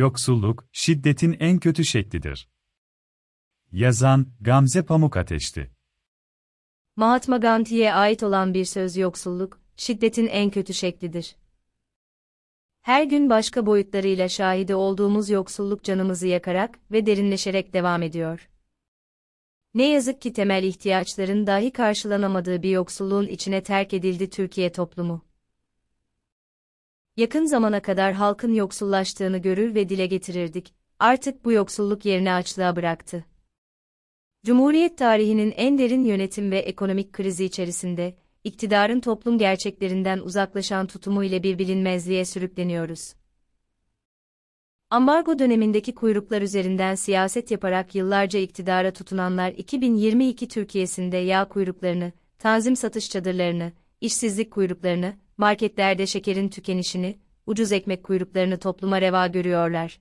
Yoksulluk, şiddetin en kötü şeklidir. Yazan, Gamze Pamuk Ateşti. Mahatma Gandhi'ye ait olan bir söz yoksulluk, şiddetin en kötü şeklidir. Her gün başka boyutlarıyla şahidi olduğumuz yoksulluk canımızı yakarak ve derinleşerek devam ediyor. Ne yazık ki temel ihtiyaçların dahi karşılanamadığı bir yoksulluğun içine terk edildi Türkiye toplumu. Yakın zamana kadar halkın yoksullaştığını görür ve dile getirirdik. Artık bu yoksulluk yerini açlığa bıraktı. Cumhuriyet tarihinin en derin yönetim ve ekonomik krizi içerisinde, iktidarın toplum gerçeklerinden uzaklaşan tutumu ile bir bilinmezliğe sürükleniyoruz. Ambargo dönemindeki kuyruklar üzerinden siyaset yaparak yıllarca iktidara tutunanlar 2022 Türkiye'sinde yağ kuyruklarını, tanzim satış çadırlarını, işsizlik kuyruklarını, marketlerde şekerin tükenişini, ucuz ekmek kuyruklarını topluma reva görüyorlar.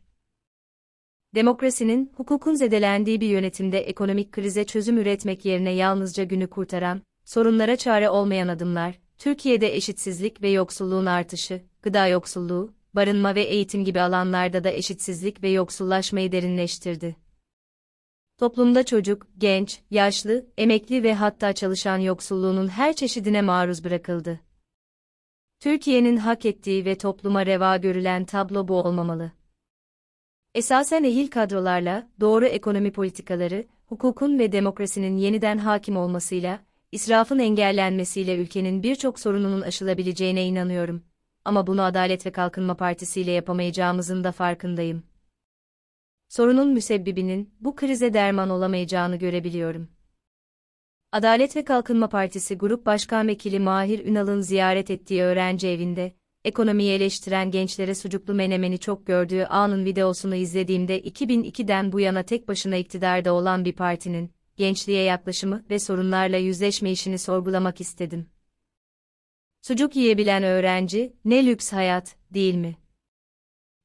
Demokrasinin, hukukun zedelendiği bir yönetimde ekonomik krize çözüm üretmek yerine yalnızca günü kurtaran, sorunlara çare olmayan adımlar, Türkiye'de eşitsizlik ve yoksulluğun artışı, gıda yoksulluğu, barınma ve eğitim gibi alanlarda da eşitsizlik ve yoksullaşmayı derinleştirdi. Toplumda çocuk, genç, yaşlı, emekli ve hatta çalışan yoksulluğunun her çeşidine maruz bırakıldı. Türkiye'nin hak ettiği ve topluma reva görülen tablo bu olmamalı. Esasen ehil kadrolarla, doğru ekonomi politikaları, hukukun ve demokrasinin yeniden hakim olmasıyla, israfın engellenmesiyle ülkenin birçok sorununun aşılabileceğine inanıyorum. Ama bunu Adalet ve Kalkınma Partisi ile yapamayacağımızın da farkındayım. Sorunun müsebbibinin bu krize derman olamayacağını görebiliyorum. Adalet ve Kalkınma Partisi Grup Başkan Vekili Mahir Ünal'ın ziyaret ettiği öğrenci evinde, ekonomiyi eleştiren gençlere sucuklu menemeni çok gördüğü anın videosunu izlediğimde 2002'den bu yana tek başına iktidarda olan bir partinin, gençliğe yaklaşımı ve sorunlarla yüzleşme işini sorgulamak istedim. Sucuk yiyebilen öğrenci, ne lüks hayat, değil mi?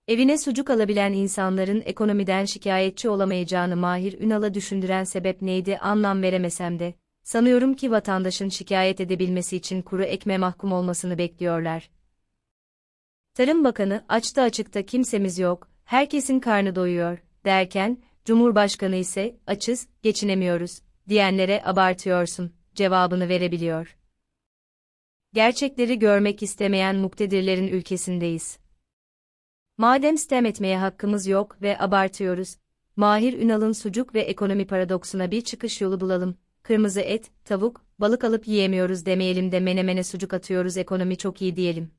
Evine sucuk alabilen insanların ekonomiden şikayetçi olamayacağını Mahir Ünal'a düşündüren sebep neydi anlam veremesem de, sanıyorum ki vatandaşın şikayet edebilmesi için kuru ekme mahkum olmasını bekliyorlar. Tarım Bakanı, açta açıkta kimsemiz yok, herkesin karnı doyuyor, derken, Cumhurbaşkanı ise, açız, geçinemiyoruz, diyenlere abartıyorsun, cevabını verebiliyor. Gerçekleri görmek istemeyen muktedirlerin ülkesindeyiz. Madem stem etmeye hakkımız yok ve abartıyoruz, Mahir Ünal'ın sucuk ve ekonomi paradoksuna bir çıkış yolu bulalım. Kırmızı et, tavuk, balık alıp yiyemiyoruz demeyelim de menemene sucuk atıyoruz ekonomi çok iyi diyelim.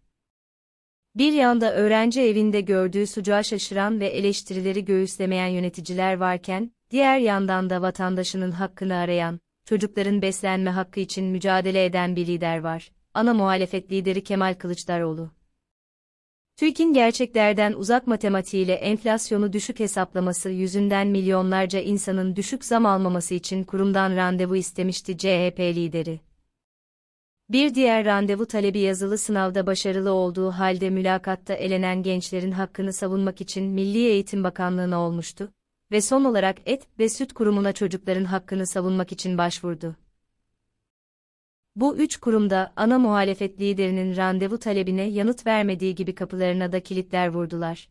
Bir yanda öğrenci evinde gördüğü sucuğa şaşıran ve eleştirileri göğüslemeyen yöneticiler varken, diğer yandan da vatandaşının hakkını arayan, çocukların beslenme hakkı için mücadele eden bir lider var. Ana muhalefet lideri Kemal Kılıçdaroğlu. TÜİK'in gerçeklerden uzak matematiğiyle enflasyonu düşük hesaplaması yüzünden milyonlarca insanın düşük zam almaması için kurumdan randevu istemişti CHP lideri. Bir diğer randevu talebi yazılı sınavda başarılı olduğu halde mülakatta elenen gençlerin hakkını savunmak için Milli Eğitim Bakanlığı'na olmuştu ve son olarak Et ve Süt Kurumu'na çocukların hakkını savunmak için başvurdu. Bu üç kurumda ana muhalefet liderinin randevu talebine yanıt vermediği gibi kapılarına da kilitler vurdular.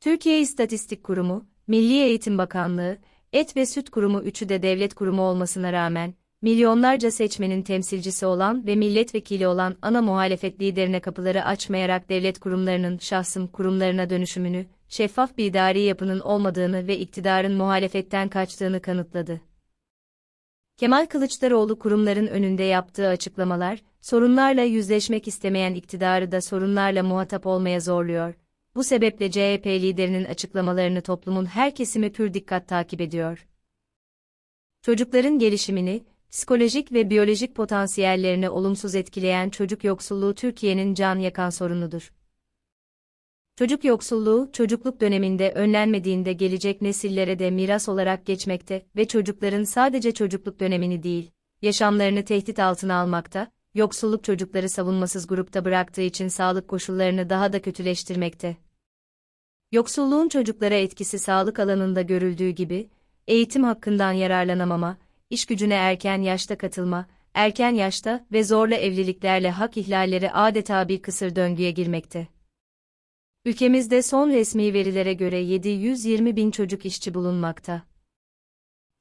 Türkiye İstatistik Kurumu, Milli Eğitim Bakanlığı, Et ve Süt Kurumu üçü de devlet kurumu olmasına rağmen, milyonlarca seçmenin temsilcisi olan ve milletvekili olan ana muhalefet liderine kapıları açmayarak devlet kurumlarının şahsım kurumlarına dönüşümünü, şeffaf bir idari yapının olmadığını ve iktidarın muhalefetten kaçtığını kanıtladı. Kemal Kılıçdaroğlu kurumların önünde yaptığı açıklamalar, sorunlarla yüzleşmek istemeyen iktidarı da sorunlarla muhatap olmaya zorluyor. Bu sebeple CHP liderinin açıklamalarını toplumun her kesimi pür dikkat takip ediyor. Çocukların gelişimini, psikolojik ve biyolojik potansiyellerini olumsuz etkileyen çocuk yoksulluğu Türkiye'nin can yakan sorunudur. Çocuk yoksulluğu, çocukluk döneminde önlenmediğinde gelecek nesillere de miras olarak geçmekte ve çocukların sadece çocukluk dönemini değil, yaşamlarını tehdit altına almakta, yoksulluk çocukları savunmasız grupta bıraktığı için sağlık koşullarını daha da kötüleştirmekte. Yoksulluğun çocuklara etkisi sağlık alanında görüldüğü gibi, eğitim hakkından yararlanamama, iş gücüne erken yaşta katılma, erken yaşta ve zorla evliliklerle hak ihlalleri adeta bir kısır döngüye girmekte. Ülkemizde son resmi verilere göre 720 bin çocuk işçi bulunmakta.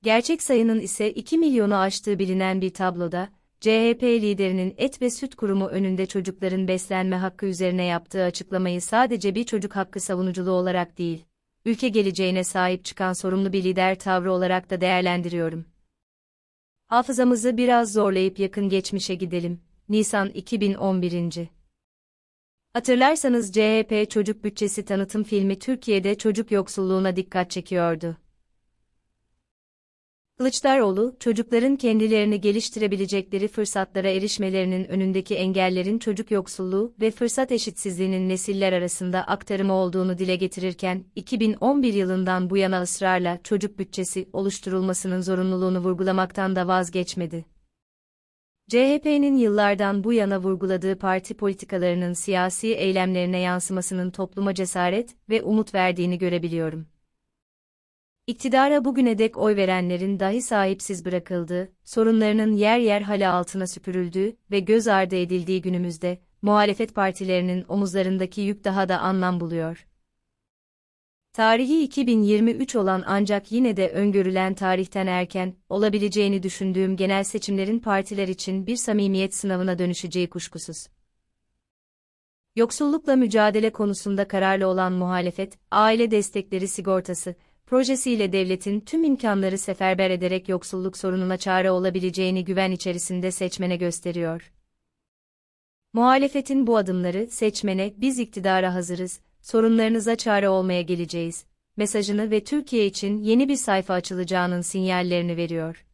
Gerçek sayının ise 2 milyonu aştığı bilinen bir tabloda, CHP liderinin Et ve Süt Kurumu önünde çocukların beslenme hakkı üzerine yaptığı açıklamayı sadece bir çocuk hakkı savunuculuğu olarak değil, ülke geleceğine sahip çıkan sorumlu bir lider tavrı olarak da değerlendiriyorum. Hafızamızı biraz zorlayıp yakın geçmişe gidelim. Nisan 2011. Hatırlarsanız CHP çocuk bütçesi tanıtım filmi Türkiye'de çocuk yoksulluğuna dikkat çekiyordu. Kılıçdaroğlu, çocukların kendilerini geliştirebilecekleri fırsatlara erişmelerinin önündeki engellerin çocuk yoksulluğu ve fırsat eşitsizliğinin nesiller arasında aktarımı olduğunu dile getirirken, 2011 yılından bu yana ısrarla çocuk bütçesi oluşturulmasının zorunluluğunu vurgulamaktan da vazgeçmedi. CHP'nin yıllardan bu yana vurguladığı parti politikalarının siyasi eylemlerine yansımasının topluma cesaret ve umut verdiğini görebiliyorum. İktidara bugüne dek oy verenlerin dahi sahipsiz bırakıldığı, sorunlarının yer yer hala altına süpürüldüğü ve göz ardı edildiği günümüzde, muhalefet partilerinin omuzlarındaki yük daha da anlam buluyor. Tarihi 2023 olan ancak yine de öngörülen tarihten erken, olabileceğini düşündüğüm genel seçimlerin partiler için bir samimiyet sınavına dönüşeceği kuşkusuz. Yoksullukla mücadele konusunda kararlı olan muhalefet, aile destekleri sigortası, projesiyle devletin tüm imkanları seferber ederek yoksulluk sorununa çare olabileceğini güven içerisinde seçmene gösteriyor. Muhalefetin bu adımları seçmene biz iktidara hazırız, sorunlarınıza çare olmaya geleceğiz mesajını ve Türkiye için yeni bir sayfa açılacağının sinyallerini veriyor.